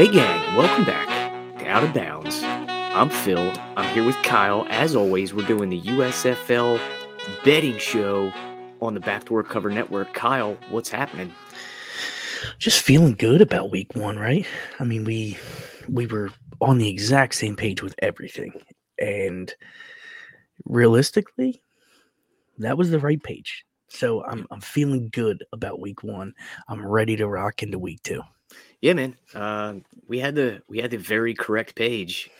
Hey, gang, welcome back to Out of Bounds. I'm Phil. I'm here with Kyle. As always, we're doing the USFL betting show on the Backdoor Cover Network. Kyle, what's happening? Just feeling good about week one, right? I mean, we we were on the exact same page with everything. And realistically, that was the right page. So I'm I'm feeling good about week one. I'm ready to rock into week two. Yeah, man. Uh, we had the we had the very correct page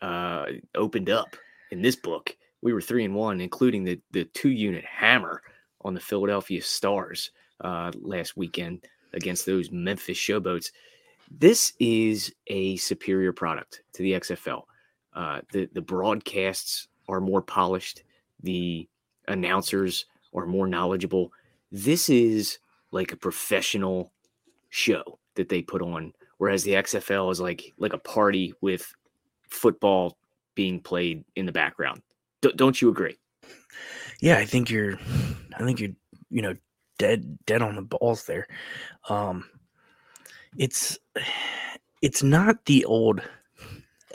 uh, opened up in this book. We were three and one, including the the two unit hammer on the Philadelphia Stars uh, last weekend against those Memphis Showboats. This is a superior product to the XFL. Uh, the the broadcasts are more polished. The announcers are more knowledgeable. This is like a professional show that they put on, whereas the XFL is like like a party with football being played in the background. D- don't you agree? Yeah, I think you're. I think you're. You know, dead dead on the balls there. Um, it's it's not the old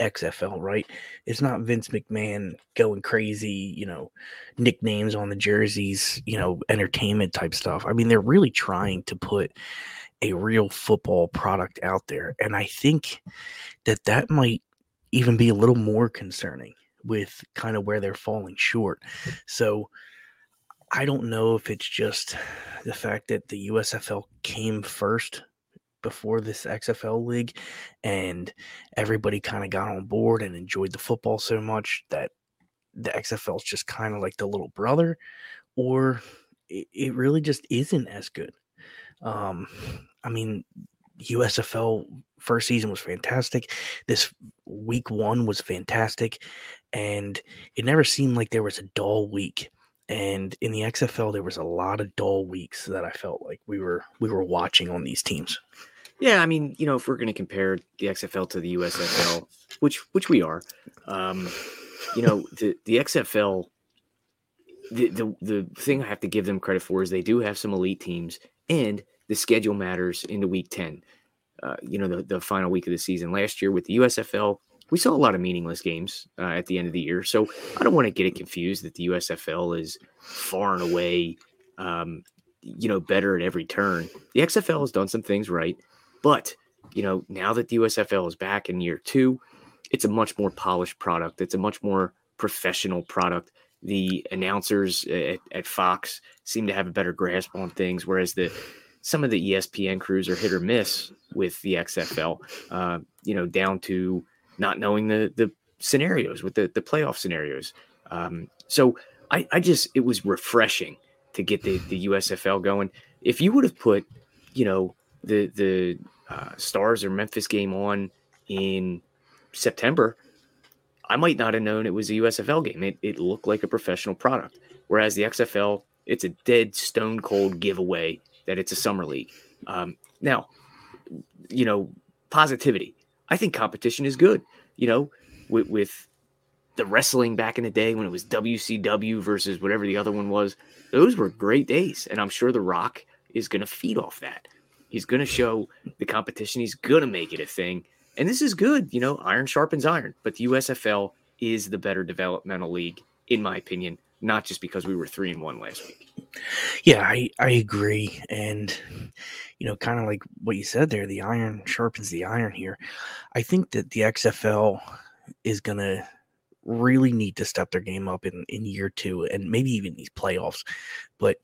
XFL, right? It's not Vince McMahon going crazy, you know, nicknames on the jerseys, you know, entertainment type stuff. I mean, they're really trying to put a real football product out there. And I think that that might even be a little more concerning with kind of where they're falling short. So I don't know if it's just the fact that the USFL came first before this XFL league, and everybody kind of got on board and enjoyed the football so much that the XFL is just kind of like the little brother, or it, really just isn't as good. Um, I mean, USFL first season was fantastic. This week one was fantastic, and it never seemed like there was a dull week. And in the XFL, there was a lot of dull weeks that I felt like we were we were watching on these teams. Yeah, I mean, you know, if we're going to compare the XFL to the USFL, which which we are, um, you know, the the XFL, the, the the thing I have to give them credit for is they do have some elite teams, and the schedule matters into Week Ten. Uh, you know, the the final week of the season. Last year with the USFL, we saw a lot of meaningless games uh, at the end of the year. So I don't want to get it confused that the USFL is far and away, um, you know, better at every turn. The XFL has done some things right. But, you know, now that the USFL is back in year two, it's a much more polished product. It's a much more professional product. The announcers at, at Fox seem to have a better grasp on things, whereas the some of the ESPN crews are hit or miss with the XFL. Uh, you know, down to not knowing the the scenarios with the the playoff scenarios. Um, so I, I just it was refreshing to get the the USFL going. If you would have put, you know, the the uh, Stars or Memphis game on in September, I might not have known it was a USFL game. It, it looked like a professional product. Whereas the XFL, it's a dead stone cold giveaway that it's a summer league. Um, now, you know, positivity. I think competition is good. You know, with, with the wrestling back in the day when it was WCW versus whatever the other one was, those were great days. And I'm sure The Rock is going to feed off that. He's going to show the competition. He's going to make it a thing. And this is good. You know, iron sharpens iron. But the USFL is the better developmental league, in my opinion, not just because we were three and one last week. Yeah, I, I agree. And, you know, kind of like what you said there, the iron sharpens the iron here. I think that the XFL is going to really need to step their game up in, in year two and maybe even these playoffs. But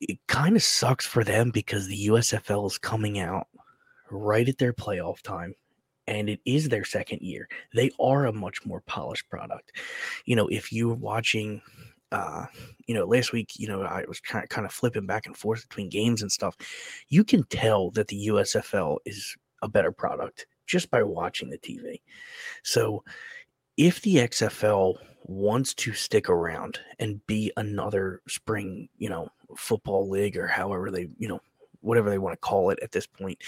it kind of sucks for them because the USFL is coming out right at their playoff time and it is their second year. They are a much more polished product. You know, if you were watching uh, you know, last week, you know, I was kind of, kind of flipping back and forth between games and stuff. You can tell that the USFL is a better product just by watching the TV. So, if the XFL wants to stick around and be another spring, you know, football league or however they, you know, whatever they want to call it at this point,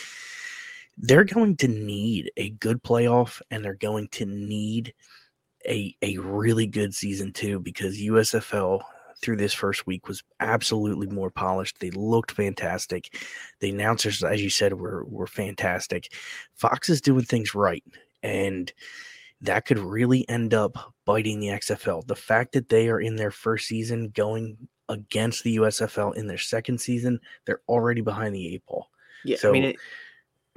they're going to need a good playoff and they're going to need a a really good season too because USFL through this first week was absolutely more polished. They looked fantastic. The announcers, as you said, were were fantastic. Fox is doing things right, and that could really end up biting the XFL. The fact that they are in their first season going against the USFL in their second season, they're already behind the eight ball. Yeah, So- I mean, it,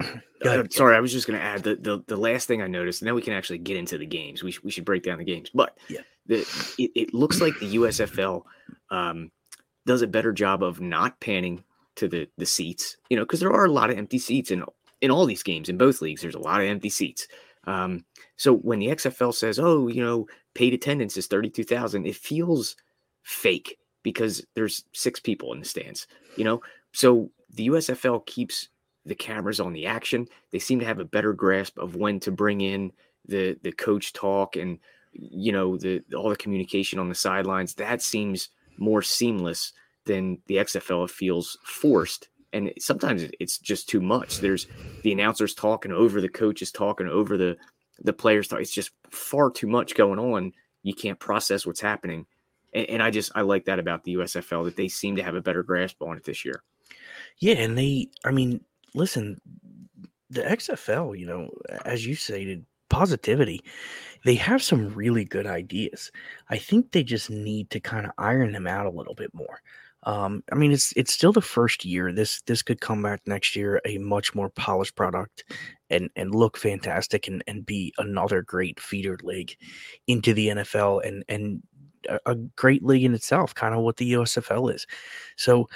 ahead, uh, sorry, I was just going to add the, the the last thing I noticed, and then we can actually get into the games. We, sh- we should break down the games, but Yeah. the it, it looks like the USFL um, does a better job of not panning to the the seats, you know, because there are a lot of empty seats in in all these games in both leagues. There's a lot of empty seats. Um, so when the XFL says, "Oh, you know, paid attendance is thirty two thousand, it feels fake because there's six people in the stands, you know. So the USFL keeps the cameras on the action. They seem to have a better grasp of when to bring in the the coach talk and you know the all the communication on the sidelines. That seems more seamless than the XFL. Feels forced, and sometimes it's just too much. There's the announcers talking over the coaches talking over the the players talk. It's just far too much going on. You can't process what's happening. And, and I just I like that about the USFL that they seem to have a better grasp on it this year. Yeah, and they, I mean, listen, the XFL, you know, as you stated, positivity, they have some really good ideas. I think they just need to kind of iron them out a little bit more. Um, I mean, it's it's still the first year. This this could come back next year a much more polished product, and and look fantastic, and and be another great feeder league into the NFL, and and a, a great league in itself, kind of what the USFL is. So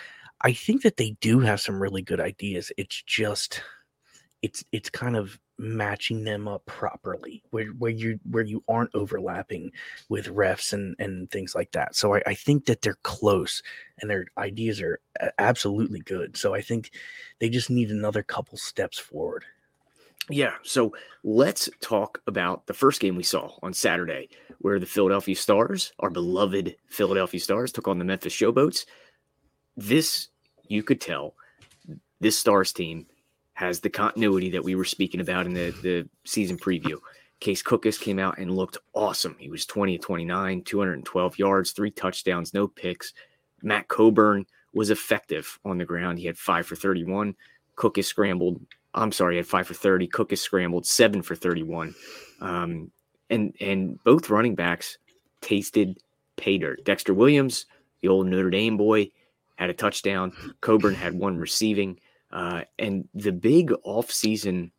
I think that they do have some really good ideas. It's just it's it's kind of matching them up properly where where you where you aren't overlapping with refs and and things like that. So I, I think that they're close and their ideas are absolutely good. So I think they just need another couple steps forward. Yeah. So let's talk about the first game we saw on Saturday, where the Philadelphia Stars, our beloved Philadelphia Stars, took on the Memphis Showboats. This, you could tell, this Stars team has the continuity that we were speaking about in the, the season preview. Case Cookus came out and looked awesome. He was 20 of 29, 212 yards, three touchdowns, no picks. Matt Colburn was effective on the ground. He had five for 31. Cookus scrambled I'm sorry, he had five for 30. Cookus scrambled, seven for 31. Um, and and both running backs tasted pay dirt. Dexter Williams, the old Notre Dame boy, had a touchdown. Colburn had one receiving. Uh, and the big offseason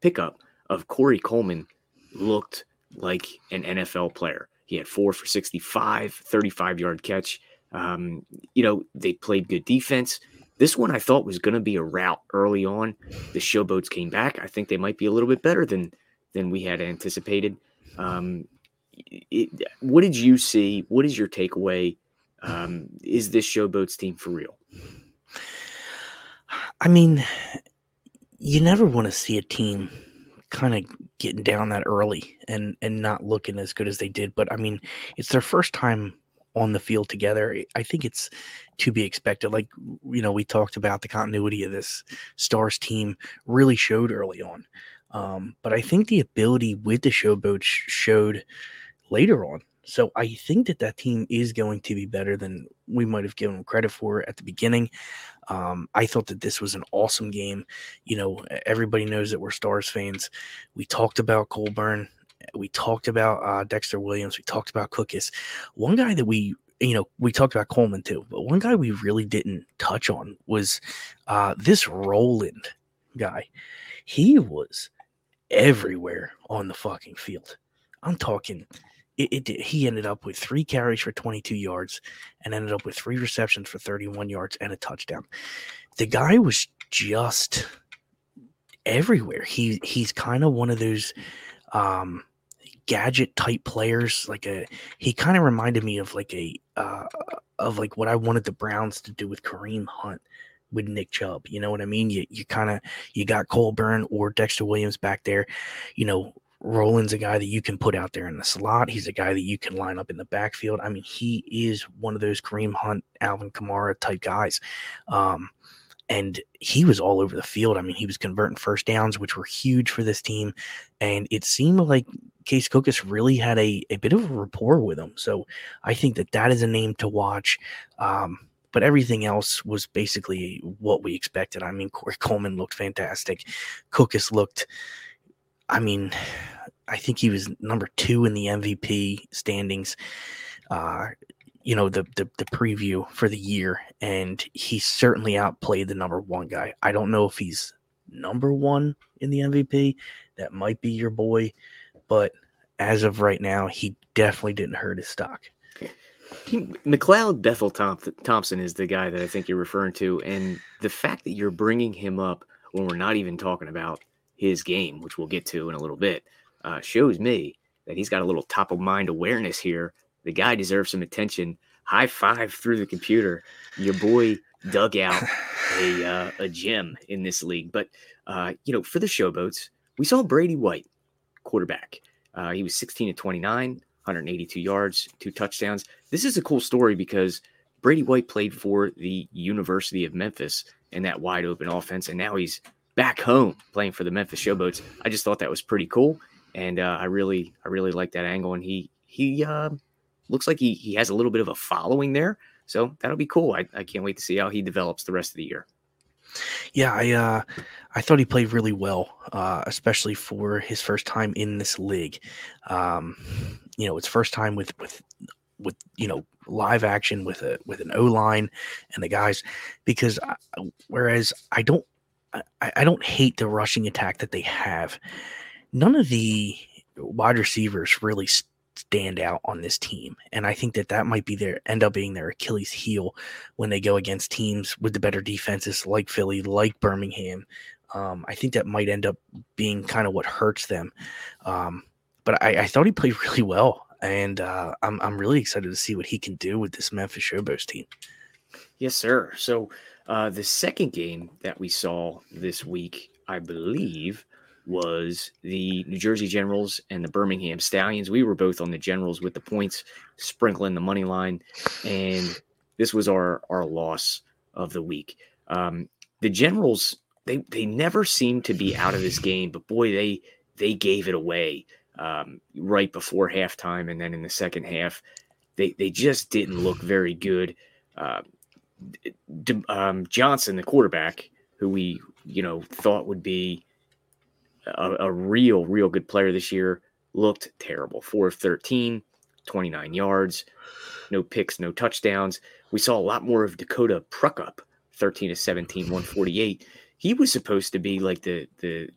pickup of Corey Coleman looked like an NFL player. He had four for 65, 35 yard catch. Um, you know, they played good defense. This one I thought was going to be a route early on. The showboats came back. I think they might be a little bit better than than we had anticipated. Um, it, what did you see? What is your takeaway? Um, is this showboats team for real? I mean, you never want to see a team kind of getting down that early and and not looking as good as they did. But I mean, it's their first time on the field together. I think it's to be expected. Like you know, we talked about the continuity of this Stars team really showed early on. Um, but I think the ability with the showboats showed later on. So I think that that team is going to be better than we might have given them credit for at the beginning. Um, I thought that this was an awesome game. You know, everybody knows that we're Stars fans. We talked about Colburn. We talked about uh, Dexter Williams. We talked about Cookus. One guy that we, you know, we talked about Coleman too, but one guy we really didn't touch on was uh, this Roland guy. He was everywhere on the fucking field. I'm talking. It, it, he ended up with three carries for 22 yards and ended up with three receptions for 31 yards and a touchdown. The guy was just everywhere. He he's kind of one of those um, gadget type players. Like a he kind of reminded me of like a uh, of like what I wanted the Browns to do with Kareem Hunt with Nick Chubb. You know what I mean? You you kind of you got Colburn or Dexter Williams back there. You know, Roland's a guy that you can put out there in the slot. He's a guy that you can line up in the backfield. I mean, he is one of those Kareem Hunt, Alvin Kamara type guys. Um, and he was all over the field. I mean, he was converting first downs, which were huge for this team. And it seemed like Case Cookus really had a, a bit of a rapport with him. So I think that that is a name to watch. Um, but everything else was basically what we expected. I mean, Corey Coleman looked fantastic. Cookus looked, I mean, I think he was number two in the MVP standings. Uh, you know the, the the preview for the year, and he certainly outplayed the number one guy. I don't know if he's number one in the MVP. That might be your boy, but as of right now, he definitely didn't hurt his stock. He, McLeod Bethel Thompson is the guy that I think you're referring to, and the fact that you're bringing him up when we're not even talking about his game, which we'll get to in a little bit, uh, shows me that he's got a little top of mind awareness here the guy deserves some attention. High five through the computer. Your boy dug out a uh, a gem in this league. But uh, you know, for the showboats, we saw Brady White, quarterback. Uh, he was 16 to 29, 182 yards, two touchdowns. This is a cool story because Brady White played for the University of Memphis in that wide open offense, and now he's back home playing for the Memphis Showboats. I just thought that was pretty cool, and uh, I really, I really like that angle. And he, he, uh, looks like he, he has a little bit of a following there. So that'll be cool. I, I can't wait to see how he develops the rest of the year. Yeah, I uh, I thought he played really well, uh, especially for his first time in this league. Um, you know, it's first time with with with you know live action with a with an O line and the guys because I, whereas I don't I, I don't hate the rushing attack that they have. None of the wide receivers really stand out on this team. And I think that that might be their end up being their Achilles heel when they go against teams with the better defenses like Philly, like Birmingham. Um, I think that might end up being kind of what hurts them. Um, but I, I, thought he played really well, and uh, I'm I'm really excited to see what he can do with this Memphis Showboats team. Yes, sir. So uh, the second game that we saw this week, I believe, was the New Jersey Generals and the Birmingham Stallions. We were both on the Generals with the points, sprinkling the money line, and this was our our loss of the week. Um, the Generals they they never seemed to be out of this game, but boy they they gave it away um, right before halftime, and then in the second half, they they just didn't look very good. Uh, um, Johnson, the quarterback, who we you know thought would be a, a real, real good player this year, looked terrible. Four of 13, 29 yards, no picks, no touchdowns. We saw a lot more of Dakota Prukop, 13 to 17, 148. He was supposed to be like the the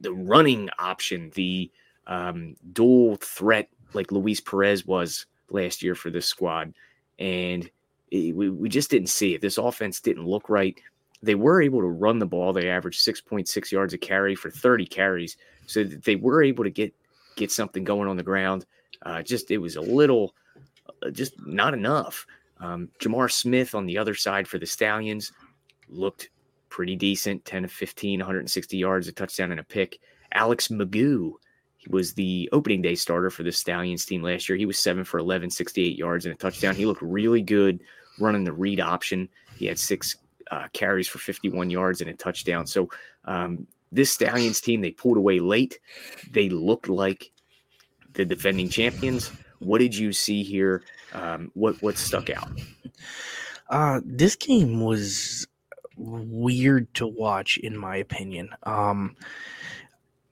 the running option, the um, dual threat like Luis Perez was last year for this squad. And we, we just didn't see it. This offense didn't look right they were able to run the ball. They averaged 6.6 yards a carry for 30 carries. So they were able to get get something going on the ground. Uh, just it was a little, uh, just not enough. Um, J'Mar Smith on the other side for the Stallions looked pretty decent 10 to 15, 160 yards, a touchdown, and a pick. Alex McGough he was the opening day starter for the Stallions team last year. He was seven for 11, 68 yards, and a touchdown. He looked really good running the read option. He had six uh, carries for 51 yards and a touchdown. So um, this Stallions team, they pulled away late. They looked like the defending champions. What did you see here? Um, what what stuck out? Uh, this game was weird to watch, in my opinion. Um,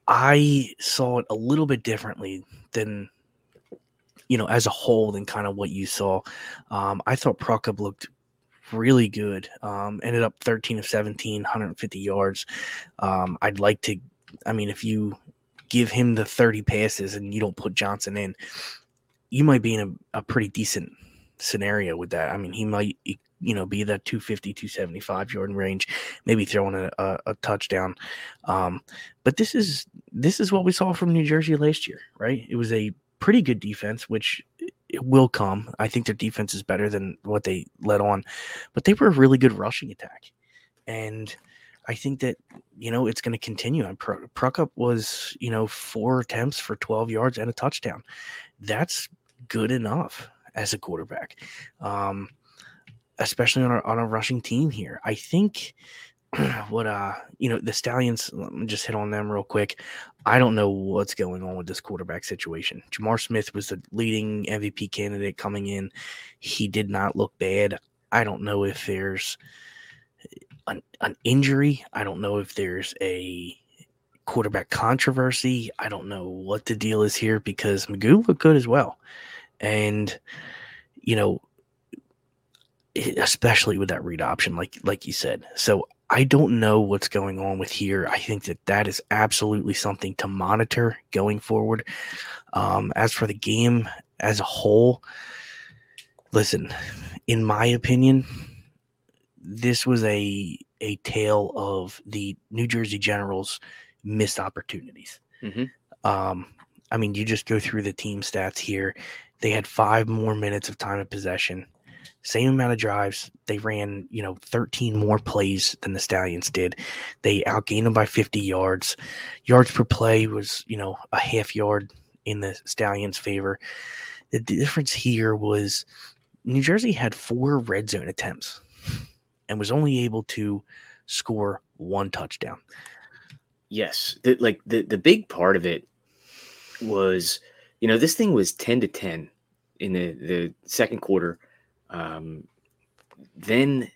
I saw it a little bit differently than you know as a whole than kind of what you saw. Um, I thought Prukop looked really good. Um, ended up 13 of 17, 150 yards. Um, I'd like to, I mean, if you give him the 30 passes and you don't put Johnson in, you might be in a, a pretty decent scenario with that. I mean, he might, you know, be that 250, 275 yard range, maybe throwing a, a, a touchdown. Um, but this is this is what we saw from New Jersey last year, right? It was a pretty good defense, which it will come. I think their defense is better than what they let on, but they were a really good rushing attack, and I think that you know it's going to continue. And Prukop was you know four attempts for twelve yards and a touchdown. That's good enough as a quarterback. Um, especially on a, on a rushing team here. I think what uh you know the Stallions. Let me just hit on them real quick. I don't know what's going on with this quarterback situation. J'Mar Smith was the leading MVP candidate coming in. He did not look bad. I don't know if there's an, an injury. I don't know if there's a quarterback controversy. I don't know what the deal is here because McGough looked good as well. And, you know, especially with that read option, like like you said. So I don't know what's going on with here. I think that that is absolutely something to monitor going forward. Um, as for the game as a whole, listen, in my opinion, this was a a tale of the New Jersey Generals missed opportunities. Mm-hmm. Um, I mean, you just go through the team stats here. They had five more minutes of time of possession same amount of drives. They ran, you know, 13 more plays than the Stallions did. They outgained them by 50 yards. Yards per play was, you know, a half yard in the Stallions' favor. The difference here was New Jersey had four red zone attempts and was only able to score one touchdown. Yes, the, like the the big part of it was, you know, this thing was 10 to 10 in the the second quarter um, then,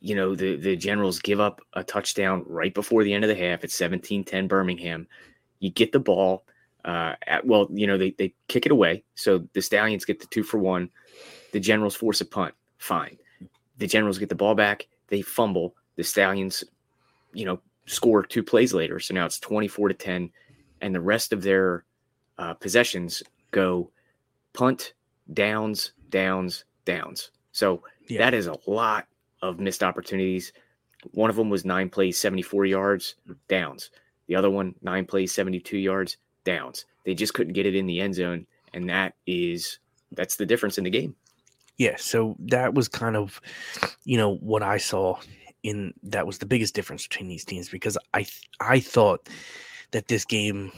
you know, the, the Generals give up a touchdown right before the end of the half. It's 17 10 Birmingham. You get the ball. Uh, at, well, you know, they, they kick it away. So the Stallions get the two for one. The Generals force a punt. Fine. The Generals get the ball back. They fumble. The Stallions, you know, score two plays later. So now it's 24 to 10. And the rest of their uh, possessions go punt, downs, downs, downs. So yeah. that is a lot of missed opportunities. One of them was nine plays, 74 yards, downs. The other one, nine plays, 72 yards, downs. They just couldn't get it in the end zone. And that is, that's the difference in the game. Yeah. So that was kind of, you know, what I saw in that was the biggest difference between these teams because I, I thought that this game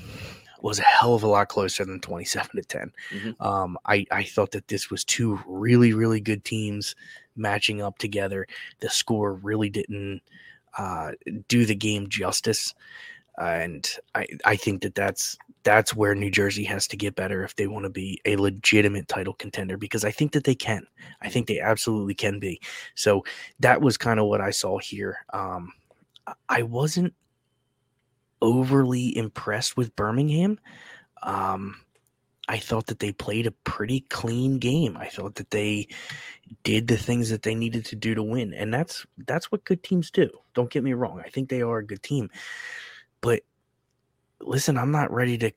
was a hell of a lot closer than 27 to 10. Mm-hmm. Um, I, I thought that this was two really, really good teams matching up together. The score really didn't uh, do the game justice. and I, I think that that's that's where New Jersey has to get better if they want to be a legitimate title contender because I think that they can. I think they absolutely can be. So that was kind of what I saw here. Um, I wasn't overly impressed with Birmingham. Um, I thought that they played a pretty clean game. I thought that they did the things that they needed to do to win, and that's that's what good teams do. Don't get me wrong. I think they are a good team, but listen, I'm not ready to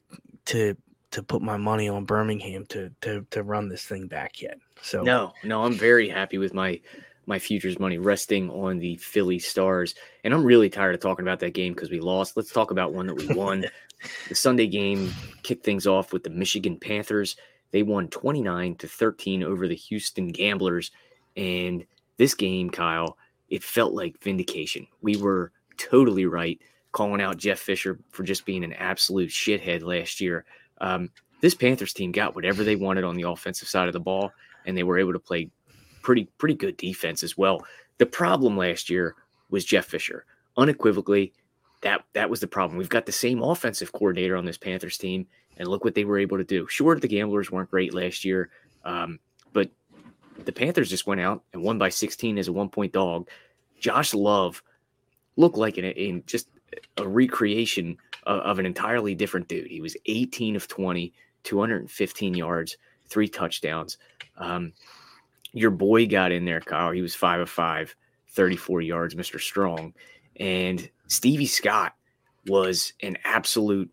to to put my money on Birmingham to to to run this thing back yet. So no, no, I'm very happy with my my futures money resting on the Philly Stars. And I'm really tired of talking about that game because we lost. Let's talk about one that we won. the Sunday game kicked things off with the Michigan Panthers. They won 29 to 13 over the Houston Gamblers. And this game, Kyle, it felt like vindication. We were totally right calling out Jeff Fisher for just being an absolute shithead last year. Um, this Panthers team got whatever they wanted on the offensive side of the ball, and they were able to play pretty pretty good defense as well. The problem last year was Jeff Fisher. Unequivocally, that that was the problem. We've got the same offensive coordinator on this Panthers team, and look what they were able to do. Sure, the Gamblers weren't great last year, um, but the Panthers just went out and won by 16 as a one point dog. Josh Love looked like in just a recreation of, of, an entirely different dude. He was 18 of 20, 215 yards, three touchdowns. Um, your boy got in there, Kyle. He was five of five, 34 yards, Mr. Strong. And Stevie Scott was an absolute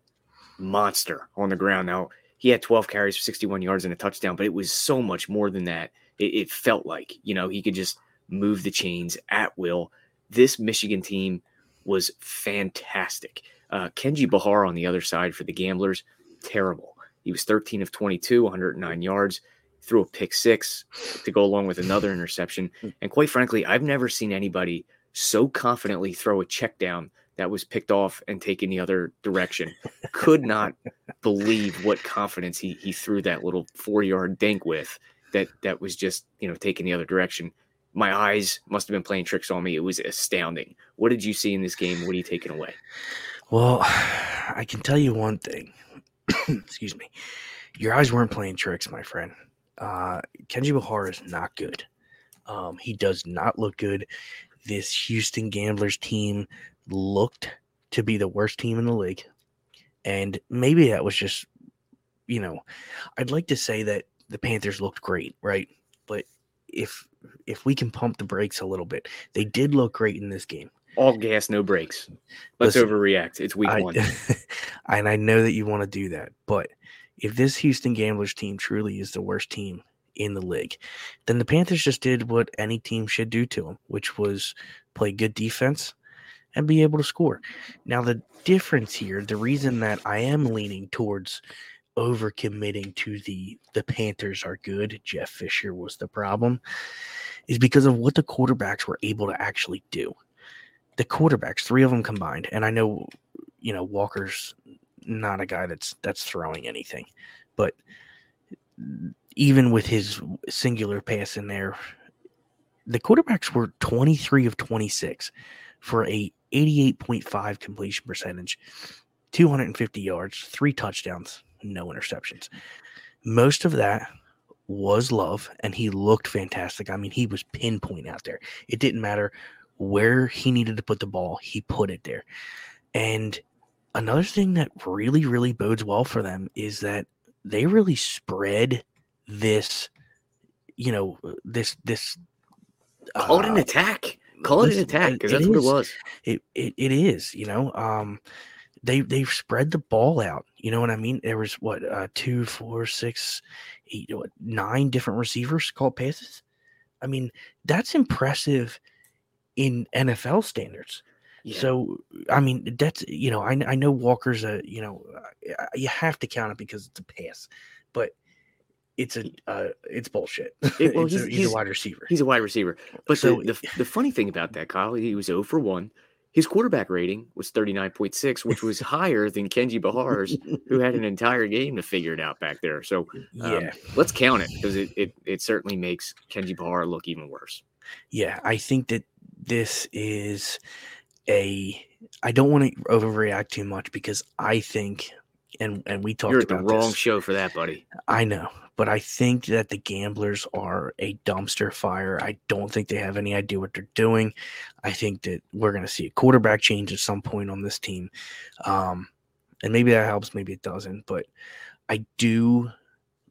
monster on the ground. Now, he had 12 carries for 61 yards and a touchdown, but it was so much more than that. It, it felt like, you know, he could just move the chains at will. This Michigan team was fantastic. Uh, Kenji Bahar on the other side for the Gamblers, terrible. He was 13 of 22, 109 yards threw a pick six to go along with another interception. Hmm. And quite frankly, I've never seen anybody so confidently throw a check down that was picked off and taken the other direction. Could not believe what confidence he he threw that little four yard dink with that that was just you know taking the other direction. my eyes must have been playing tricks on me. It was astounding. What did you see in this game? What are you taking away? Well, I can tell you one thing. Excuse me. Your eyes weren't playing tricks, my friend. Uh, Kenji Bahar is not good. Um, he does not look good. This Houston Gamblers team looked to be the worst team in the league. And maybe that was just, you know, I'd like to say that the Panthers looked great, right? But if if we can pump the brakes a little bit, they did look great in this game. All gas, no brakes. Let's Listen, overreact. It's week I, one. and I know that you want to do that, but if this Houston Gamblers team truly is the worst team in the league, then the Panthers just did what any team should do to them, which was play good defense and be able to score. Now, the difference here, the reason that I am leaning towards overcommitting to the the Panthers are good, Jeff Fisher was the problem, is because of what the quarterbacks were able to actually do. The quarterbacks, three of them combined, and I know, you know, Walker's not a guy that's that's throwing anything, but even with his singular pass in there, the quarterbacks were 23 of 26 for a 88.5 completion percentage, 250 yards, three touchdowns, no interceptions. Most of that was love, and he looked fantastic. I mean, he was pinpoint out there. It didn't matter where he needed to put the ball, he put it there. And another thing that really, really bodes well for them is that they really spread this, you know, this this. Call uh, it an uh, attack. Call it an attack because that's is, what it was. It, it it is. You know, um, they they've spread the ball out. You know what I mean? There was what uh, two, four, six, eight, what, nine different receivers called passes. I mean, that's impressive in NFL standards. Yeah. So I mean, that's you know, I I know Walker's a you know, you have to count it because it's a pass, but it's a uh, it's bullshit. It, well, he's, a, he's, he's, a, wide receiver. He's a wide receiver. But so, the, the, the funny thing about that, Kyle, he was 0 for 1. His quarterback rating was 39.6, which was higher than Kenji Bahar's, who had an entire game to figure it out back there. So um, yeah, let's count it because it, it it certainly makes Kenji Bahar look even worse. Yeah, I think that this is a I don't want to overreact too much because I think and and we talked You're at the wrong this. show for that, buddy. I know, but I think that the gamblers are a dumpster fire. I don't think they have any idea what they're doing. I think that we're going to see a quarterback change at some point on this team, um, and maybe that helps, maybe it doesn't. But I do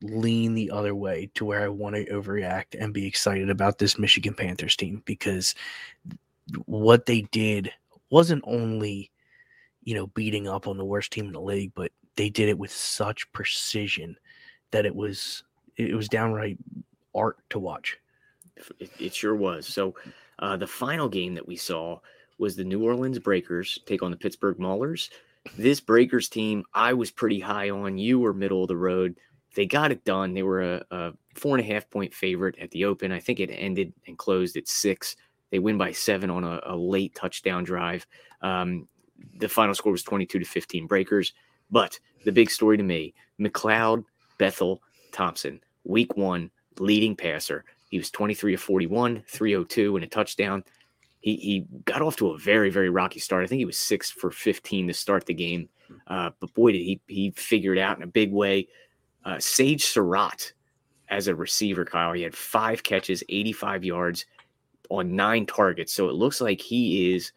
lean the other way to where I want to overreact and be excited about this Michigan Panthers team because what they did wasn't only you know beating up on the worst team in the league, but they did it with such precision that it was it was downright art to watch. It, it sure was. So uh, the final game that we saw was the New Orleans Breakers take on the Pittsburgh Maulers. This Breakers team, I was pretty high on. You were middle of the road. They got it done. They were a, a four and a half point favorite at the Open. I think it ended and closed at six. They win by seven on a, a late touchdown drive. Um, the final score was 22 to 15 breakers. But the big story to me McLeod, Bethel, Thompson, week one, leading passer. He was 23 of 41, 302, and a touchdown. He, he got off to a very, very rocky start. I think he was six for 15 to start the game. Uh, but boy, did he, he figure it out in a big way. Uh, Sage Surratt as a receiver, Kyle, he had five catches, 85 yards on nine targets. So it looks like he is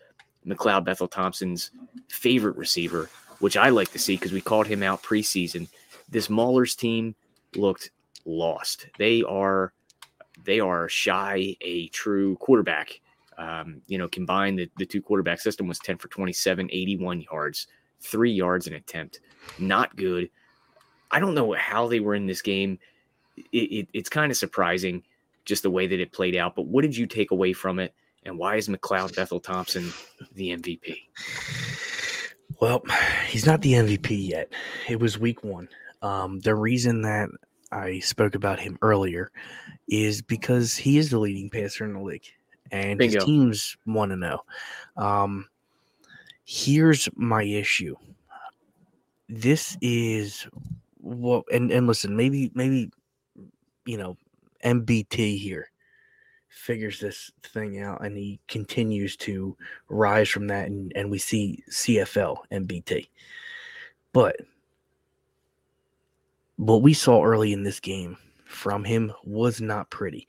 McLeod Bethel Thompson's favorite receiver, which I like to see because we called him out preseason. This Maulers team looked lost. They are they are shy a true quarterback. Um, you know, combined the, the two quarterback system was 10 for 27, 81 yards, three yards an attempt. Not good. I don't know how they were in this game. It, it, it's kind of surprising just the way that it played out. But what did you take away from it? And why is McLeod Bethel Thompson the MVP? Well, he's not the MVP yet. It was week one. Um, the reason that I spoke about him earlier is because he is the leading passer in the league, and Bingo. his teams want to know. Um, here's my issue. This is what, and and listen, maybe maybe you know MBT here figures this thing out and he continues to rise from that and, and we see CFL and BT. But what we saw early in this game from him was not pretty.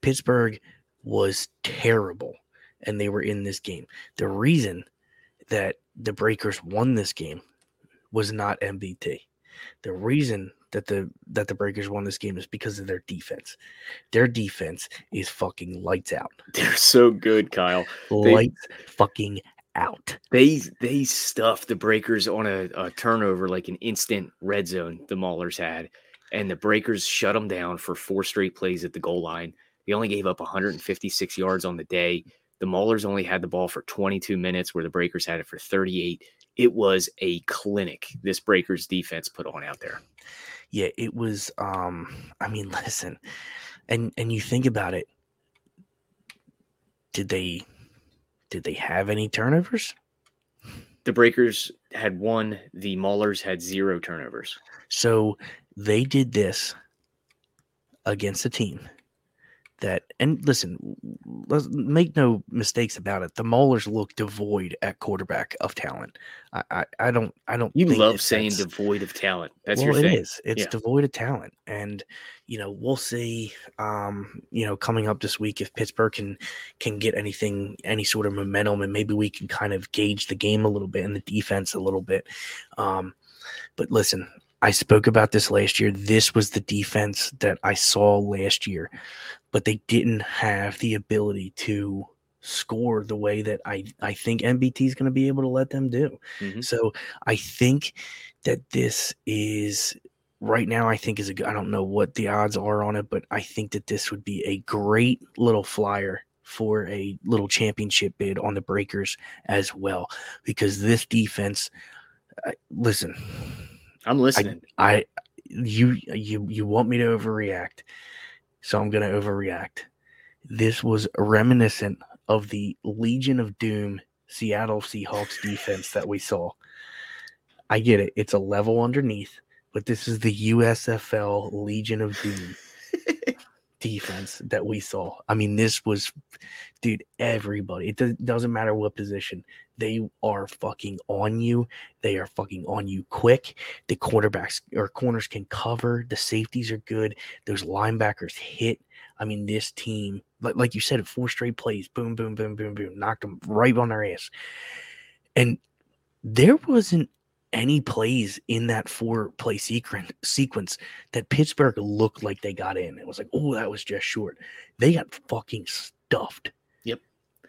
Pittsburgh was terrible and they were in this game. The reason that the Breakers won this game was not MBT. The reason that the that the Breakers won this game is because of their defense. Their defense is fucking lights out. They're so good, Kyle. Lights they, fucking out. They they stuffed the Breakers on a, a turnover like an instant red zone. The Maulers had, and the Breakers shut them down for four straight plays at the goal line. They only gave up 156 yards on the day. The Maulers only had the ball for 22 minutes, where the Breakers had it for 38. It was a clinic this Breakers defense put on out there. Yeah, it was. Um, I mean, listen, and and you think about it. Did they did they have any turnovers? The Breakers had one. The Maulers had zero turnovers. So they did this against a team that and listen let's make no mistakes about it the maulers look devoid at quarterback of talent i i, I don't i don't you love saying devoid of talent that's well, your thing. it is it's yeah. devoid of talent and you know we'll see um you know coming up this week if pittsburgh can can get anything any sort of momentum and maybe we can kind of gauge the game a little bit and the defense a little bit um but listen I spoke about this last year. This was the defense that I saw last year but they didn't have the ability to score the way that I, I think MBT is going to be able to let them do. Mm-hmm. So I think that this is right now, I think is a, I don't know what the odds are on it, but I think that this would be a great little flyer for a little championship bid on the breakers as well, because this defense, uh, listen, I'm listening. I, I, you, you, you want me to overreact so I'm going to overreact. This was reminiscent of the Legion of Doom Seattle Seahawks defense that we saw. I get it. It's a level underneath, but this is the USFL Legion of Doom defense that we saw. I mean, this was, dude, everybody. It doesn't matter what position. They are fucking on you. They are fucking on you quick. The quarterbacks or corners can cover. The safeties are good. Those linebackers hit. I mean, this team, like, like you said, four straight plays, boom, boom, boom, boom, boom, knocked them right on their ass. And there wasn't any plays in that four play sequence sequence that Pittsburgh looked like they got in. It was like, oh, that was just short. They got fucking stuffed. Yep.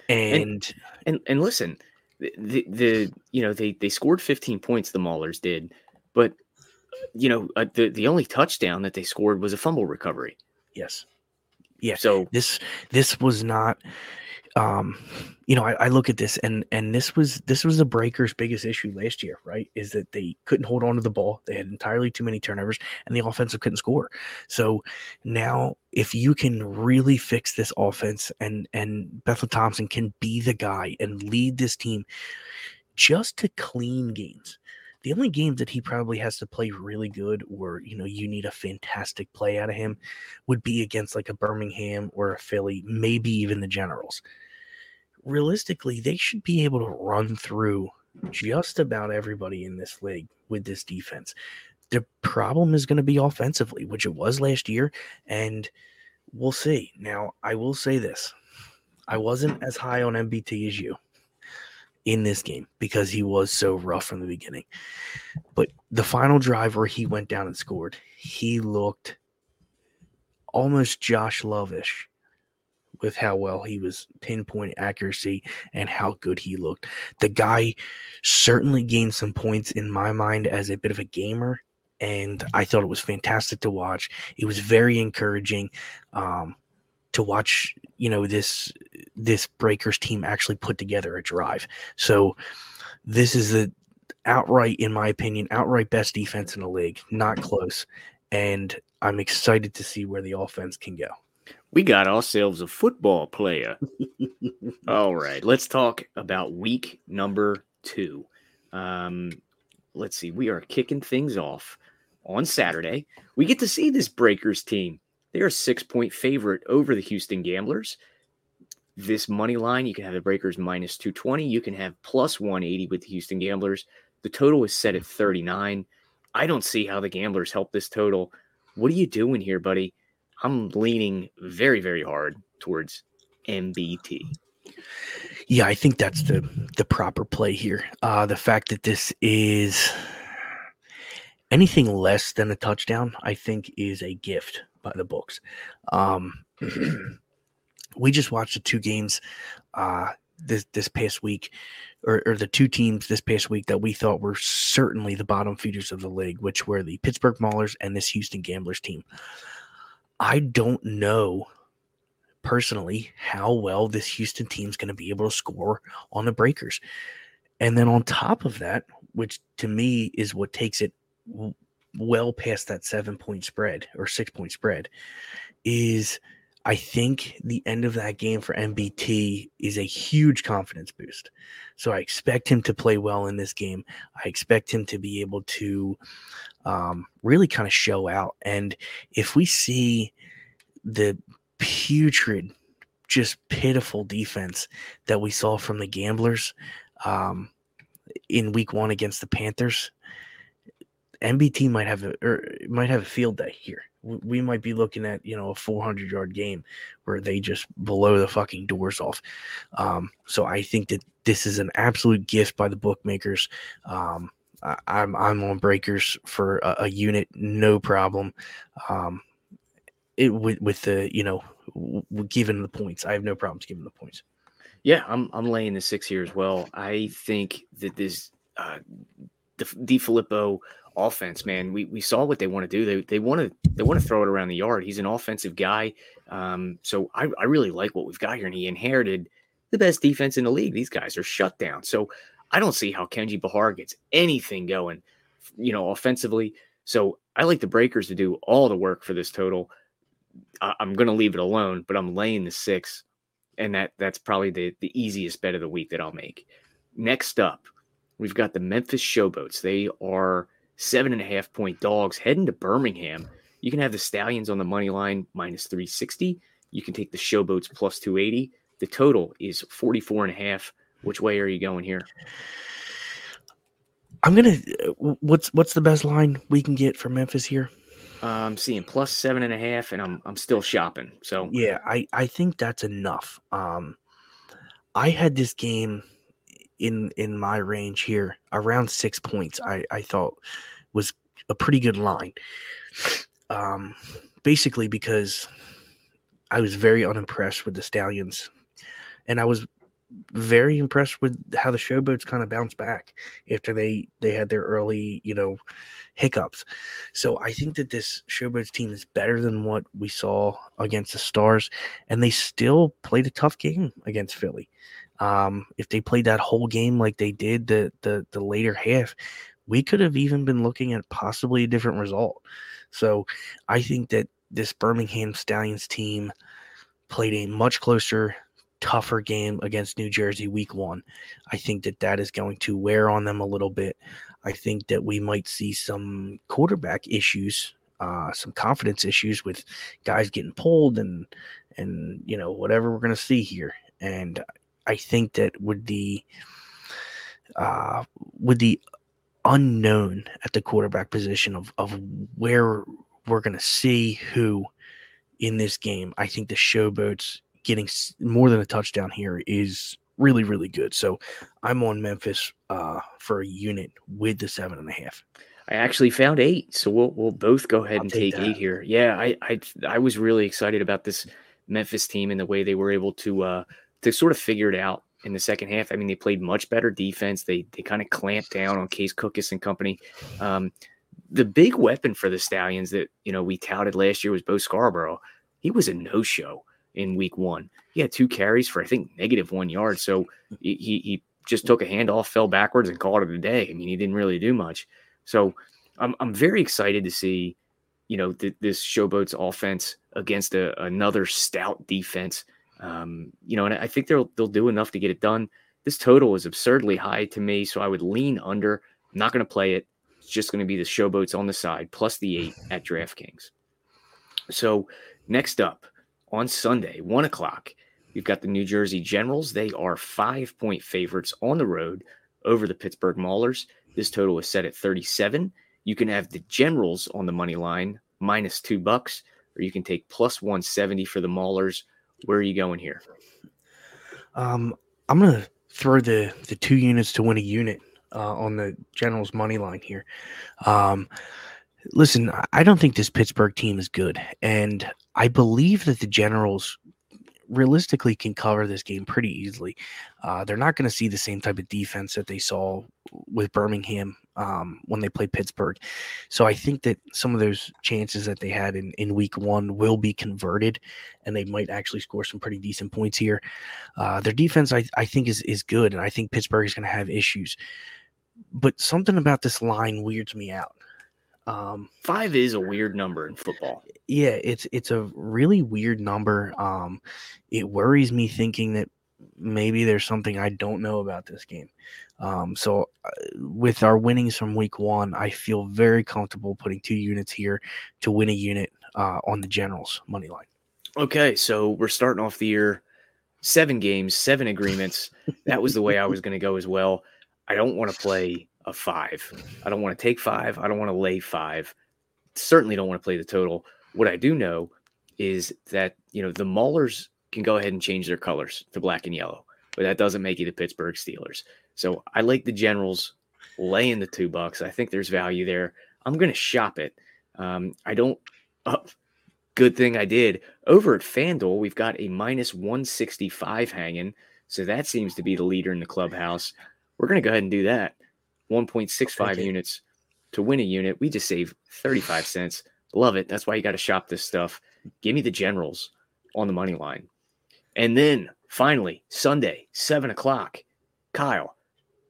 And and and, and listen, the, the you know they they scored 15 points. The Maulers did, but you know uh, the the only touchdown that they scored was a fumble recovery. Yes. Yeah. So this this was not um, you know, I, I, look at this and and this was this was the Breakers' biggest issue last year, right? Is that they couldn't hold on to the ball, they had entirely too many turnovers, and the offensive couldn't score. So now, if you can really fix this offense, and and Bethel Thompson can be the guy and lead this team just to clean games. The only games that he probably has to play really good, or you know, you need a fantastic play out of him, would be against like a Birmingham or a Philly, maybe even the Generals. Realistically, they should be able to run through just about everybody in this league with this defense. The problem is going to be offensively, which it was last year, and we'll see. Now, I will say this I wasn't as high on MBT as you in this game because he was so rough from the beginning. But the final drive where he went down and scored, he looked almost Josh Lovish with how well he was pinpoint accuracy and how good he looked. The guy certainly gained some points in my mind as a bit of a gamer, and I thought it was fantastic to watch. It was very encouraging. Um, to watch you know this this breakers team actually put together a drive. So this is the outright in my opinion outright best defense in the league not close and i'm excited to see where the offense can go. We got ourselves a football player. All right let's talk about week number two. Um let's see we are kicking things off on saturday. We get to see this breakers team They are a six point favorite over the Houston Gamblers. This money line, you can have the Breakers minus 220. You can have plus 180 with the Houston Gamblers. The total is set at 39. I don't see how the Gamblers help this total. What are you doing here, buddy? I'm leaning very, very hard towards MBT. Yeah, I think that's the the proper play here. Uh, the fact that this is anything less than a touchdown, I think, is a gift by the books. Um, we just watched the two games uh, this this past week, or, or, the two teams this past week that we thought were certainly the bottom feeders of the league, which were the Pittsburgh Maulers and this Houston Gamblers team. I don't know personally how well this Houston team's going to be able to score on the Breakers. And then on top of that, which to me is what takes it well past that seven point spread or six point spread, is I think the end of that game for MBT is a huge confidence boost. So I expect him to play well in this game. I expect him to be able to um, really kind of show out. And if we see the putrid, just pitiful defense that we saw from the Gamblers um, in Week One against the Panthers, MBT might have a or might have a field day here. We might be looking at you know a 400 yard game where they just blow the fucking doors off. Um, so I think that this is an absolute gift by the bookmakers. Um, I, am I'm, I'm on breakers for a, a unit, no problem. Um, it with with the you know w- given the points, I have no problems giving the points. Yeah, I'm I'm laying the six here as well. I think that this uh, DeFilippo offense, man, we we saw what they want to do. They they want to they want to throw it around the yard. He's an offensive guy, um, so I I really like what we've got here. And he inherited the best defense in the league. These guys are shut down. So I don't see how Kenji Bahar gets anything going, you know, offensively. So I like the Breakers to do all the work for this total. I, am going to leave it alone, but I'm laying the six, and that that's probably the the easiest bet of the week that I'll make. Next up, we've got the Memphis Showboats. They are seven and a half point dogs heading to Birmingham. You can have the Stallions on the money line minus 360. You can take the Showboats plus 280. The total is 44 and a half. Which way are you going here? I'm gonna. What's what's the best line we can get for Memphis here? Uh, I'm seeing plus seven and a half, and I'm I'm still shopping. So yeah, I I think that's enough. Um, I had this game in in my range here around six points. I I thought was a pretty good line. Um, basically because I was very unimpressed with the Stallions, and I was very impressed with how the showboats kind of bounced back after they they had their early you know hiccups so i think that this showboats team is better than what we saw against the stars and they still played a tough game against philly um, if they played that whole game like they did the the, the later half we could have even been looking at possibly a different result so i think that this birmingham stallions team played a much closer tougher game against New Jersey week one. I think that that is going to wear on them a little bit. I think that we might see some quarterback issues, uh, some confidence issues with guys getting pulled and and you know whatever we're going to see here. And I think that with the uh, with the unknown at the quarterback position of of where we're going to see who in this game, I think the showboats getting more than a touchdown here is really, really good. So I'm on Memphis uh, for a unit with the seven and a half. I actually found eight, so we'll we'll both go ahead I'll and take, take eight here. Yeah, I, I I was really excited about this Memphis team and the way they were able to uh, to sort of figure it out in the second half. I mean, they played much better defense. They they kind of clamped down on Case Cookus and company. Um, the big weapon for the Stallions that you know we touted last year was Bo Scarborough. He was a no show in week one. He had two carries for I think negative one yard. So he he just took a handoff, fell backwards, and called it a day. I mean, he didn't really do much. So I'm I'm very excited to see, you know, th- this showboats offense against a, another stout defense. Um, you know, and I think they'll they'll do enough to get it done. This total is absurdly high to me, so I would lean under. I'm not going to play it. It's just going to be the showboats on the side plus the eight at DraftKings. So next up on Sunday, one o'clock, you've got the New Jersey Generals. They are five point favorites on the road over the Pittsburgh Maulers. This total is set at 37. You can have the Generals on the money line minus two bucks, or you can take plus 170 for the Maulers. Where are you going here? Um, I'm gonna throw the the two units to win a unit uh, on the Generals money line here. Um, listen, I don't think this Pittsburgh team is good, and I believe that the Generals realistically can cover this game pretty easily. Uh, they're not going to see the same type of defense that they saw with Birmingham um, when they played Pittsburgh. So I think that some of those chances that they had in, in week one will be converted and they might actually score some pretty decent points here. Uh, their defense, I, I think, is, is good. And I think Pittsburgh is going to have issues. But something about this line weirds me out. Um, Five is a weird number in football. Yeah, it's it's a really weird number. Um, it worries me thinking that maybe there's something I don't know about this game. Um, so uh, with our winnings from week one, I feel very comfortable putting two units here to win a unit uh, on the Generals money line. Okay, so we're starting off the year seven games, seven agreements. that was the way I was going to go as well. I don't want to play a five. I don't want to take five. I don't want to lay five. Certainly don't want to play the total. What I do know is that, you know, the Maulers can go ahead and change their colors to black and yellow, but that doesn't make you the Pittsburgh Steelers. So I like the Generals laying the two bucks. I think there's value there. I'm going to shop it. Um, I don't. Oh, good thing I did. Over at FanDuel, we've got a minus 165 hanging. So that seems to be the leader in the clubhouse. We're going to go ahead and do that. 1.65 okay. units to win a unit. We just save 35 cents. Love it. That's why you got to shop this stuff. Give me the generals on the money line. And then finally, Sunday, seven o'clock, Kyle,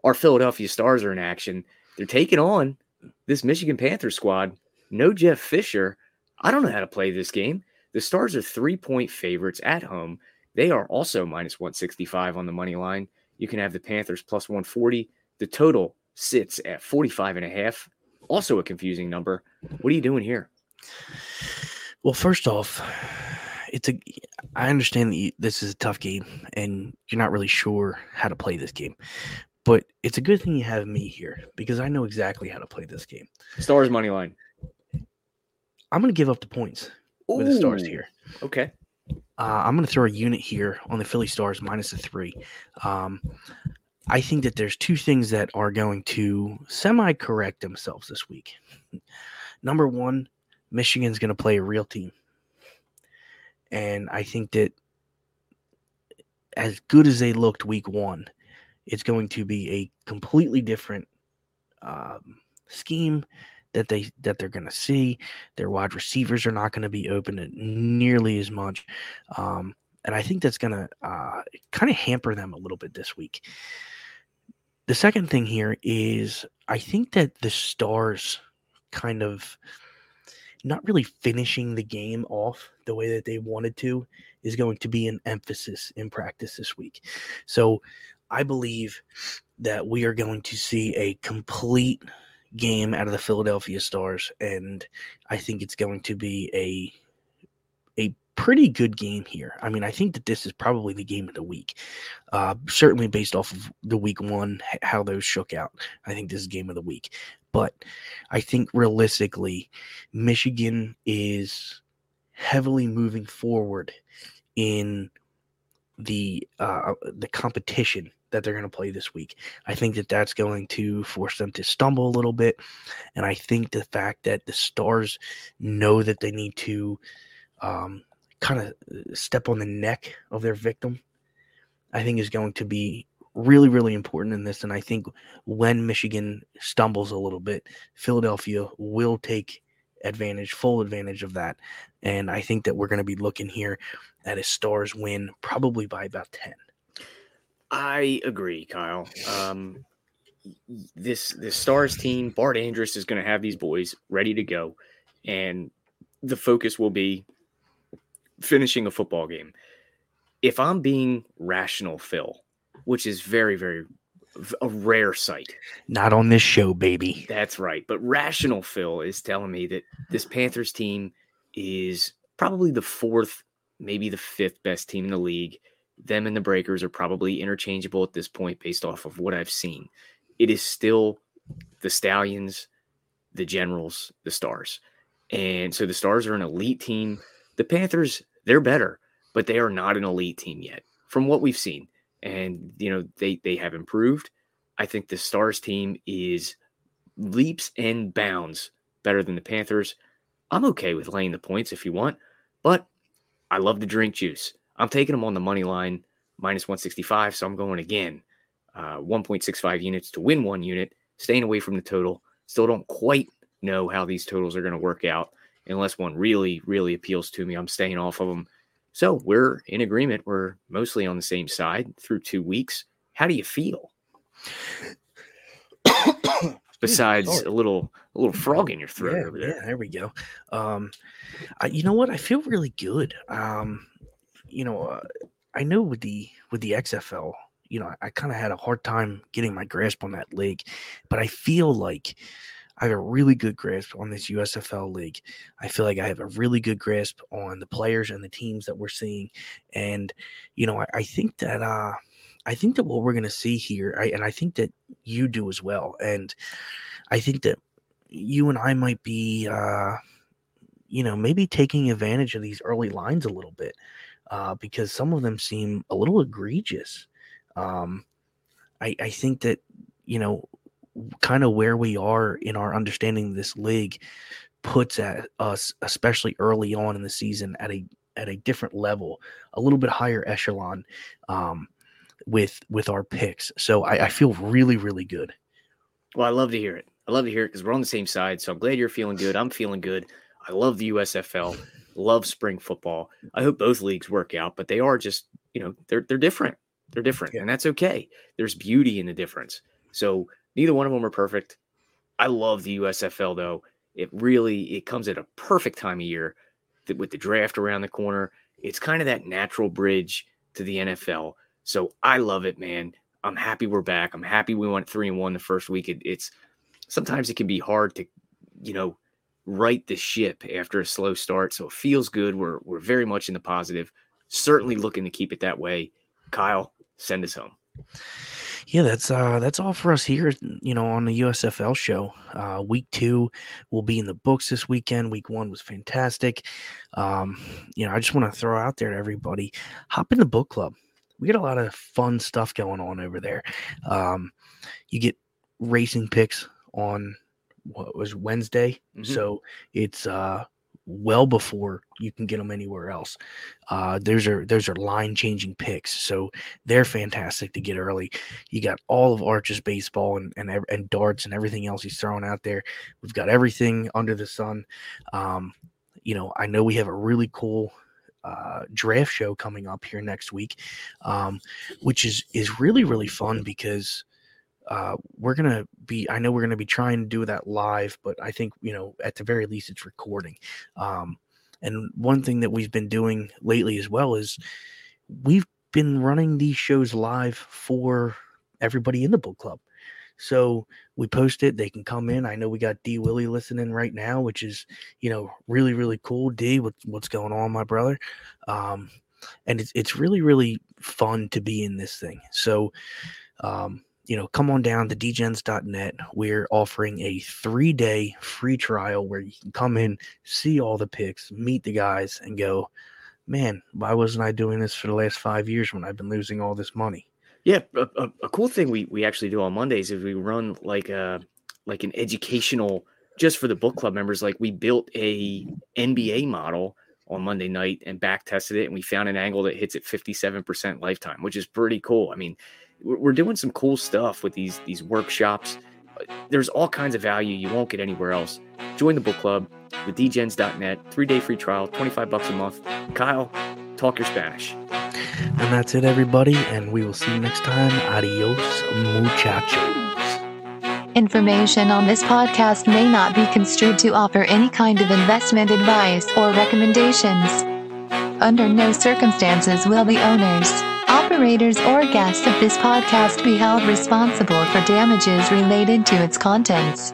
our Philadelphia Stars are in action. They're taking on this Michigan Panther squad. No Jeff Fisher. I don't know how to play this game. The Stars are three point favorites at home. They are also minus 165 on the money line. You can have the Panthers plus 140. The total sits at 45 and a half. Also a confusing number. What are you doing here? Well, first off, it's a I understand that you, this is a tough game and you're not really sure how to play this game. But it's a good thing you have me here because I know exactly how to play this game. Stars money line. I'm going to give up the points Ooh. with the Stars here. Okay. Uh, I'm going to throw a unit here on the Philly Stars minus a three. Um, I think that there's two things that are going to semi correct themselves this week. Number one, Michigan's going to play a real team. And I think that as good as they looked week one, it's going to be a completely different um, scheme that they that they're going to see. Their wide receivers are not going to be open nearly as much, um, and I think that's going to uh, kind of hamper them a little bit this week. The second thing here is I think that the Stars kind of not really finishing the game off the way that they wanted to is going to be an emphasis in practice this week. So I believe that we are going to see a complete game out of the Philadelphia Stars, and I think it's going to be a pretty good game here. I mean, I think that this is probably the game of the week. Uh, certainly based off of the week one, how those shook out. I think this is game of the week. But I think realistically, Michigan is heavily moving forward in the uh, the competition that they're going to play this week. I think that that's going to force them to stumble a little bit, and I think the fact that the Stars know that they need to um, kind of uh, step on the neck of their victim, I think is going to be really, really important in this. And I think when Michigan stumbles a little bit, Philadelphia will take advantage, full advantage of that. And I think that we're going to be looking here at a Stars win probably by about 10. I agree, Kyle. Um, this this Stars team, Bart Andrus is going to have these boys ready to go, and the focus will be finishing a football game. If I'm being rational, Phil, which is very, very a rare sight. Not on this show, baby. That's right. But rational Phil is telling me that this Panthers team is probably the fourth, maybe the fifth best team in the league. Them and the Breakers are probably interchangeable at this point based off of what I've seen. It is still the Stallions, the Generals, the Stars. And so the Stars are an elite team. The Panthers, they're better, but they are not an elite team yet from what we've seen. And, you know, they, they have improved. I think the Stars team is leaps and bounds better than the Panthers. I'm okay with laying the points if you want, but I love to drink juice. I'm taking them on the money line minus 165, so I'm going again. Uh, 1.65 units to win one unit, staying away from the total. Still don't quite know how these totals are going to work out unless one really, really appeals to me. I'm staying off of them. So we're in agreement. We're mostly on the same side through two weeks. How do you feel? Besides a little a little frog in your throat yeah, over there. Yeah, there we go. Um, I, you know what? I feel really good. Um, you know, uh, I know with the with the XFL, you know, I kind of had a hard time getting my grasp on that league, but I feel like I have a really good grasp on this USFL league. I feel like I have a really good grasp on the players and the teams that we're seeing, and you know, I, I think that uh, I think that what we're going to see here, I, and I think that you do as well, and I think that you and I might be, uh, you know, maybe taking advantage of these early lines a little bit uh, because some of them seem a little egregious. Um, I, I think that, you know, kind of where we are in our understanding of this league puts at us, especially early on in the season, at a at a different level, a little bit higher echelon um, with with our picks. So I, I feel really really good. Well, I love to hear it. I love to hear it because we're on the same side. So I'm glad you're feeling good. I'm feeling good. I love the USFL. Love spring football. I hope both leagues work out, but they are just, you know, they're they're different. They're different, Yeah. and that's okay. There's beauty in the difference. So neither one of them are perfect. I love the USFL though. It really it comes at a perfect time of year with the draft around the corner. It's kind of that natural bridge to the NFL. So I love it, man. I'm happy we're back. I'm happy we went three and one the first week. It, it's sometimes it can be hard to, you know, right the ship after a slow start. So it feels good. We're we're very much in the positive. Certainly looking to keep it that way. Kyle, send us home. Yeah, that's uh that's all for us here, you know, on the USFL show. Uh week 2 will be in the books this weekend. Week 1 was fantastic. Um you know, I just want to throw out there to everybody, hop in the book club. We get a lot of fun stuff going on over there. Um you get racing picks on what was Wednesday. Mhm. So it's uh well before you can get them anywhere else. Uh, those are those are line changing picks, so they're fantastic to get early. You got all of Arch's baseball and and, and darts and everything else he's throwing out there. We've got everything under the sun. Um, you know, I know we have a really cool uh, draft show coming up here next week, um, which is is really really fun because uh, we're gonna be. I know we're gonna be trying to do that live, but I think you know at the very least it's recording. Um, and one thing that we've been doing lately as well is we've been running these shows live for everybody in the book club. So we post it, they can come in. I know we got D Willie listening right now, which is, you know, really, really cool. D, what, what's going on, my brother? Um, and it's it's really, really fun to be in this thing. So um, you know, come on down to degens.net. We're offering a three day free trial where you can come in, see all the picks, meet the guys, and go, man, why wasn't I doing this for the last five years when I've been losing all this money? Yeah, a, a, a cool thing we we actually do on Mondays is we run like a like an educational just for the book club members. Like we built a NBA model on Monday night and back tested it, and we found an angle that hits at fifty seven percent lifetime, which is pretty cool. I mean, we're, we're doing some cool stuff with these these workshops. There's all kinds of value you won't get anywhere else. Join the book club with degens.net, three day free trial, 25 bucks a month. Kyle, talk your Spanish. And that's it, everybody. And we will see you next time. Adios, muchachos. Information on this podcast may not be construed to offer any kind of investment advice or recommendations. Under no circumstances will the owners, operators, or guests of this podcast be held responsible for damages related to its contents.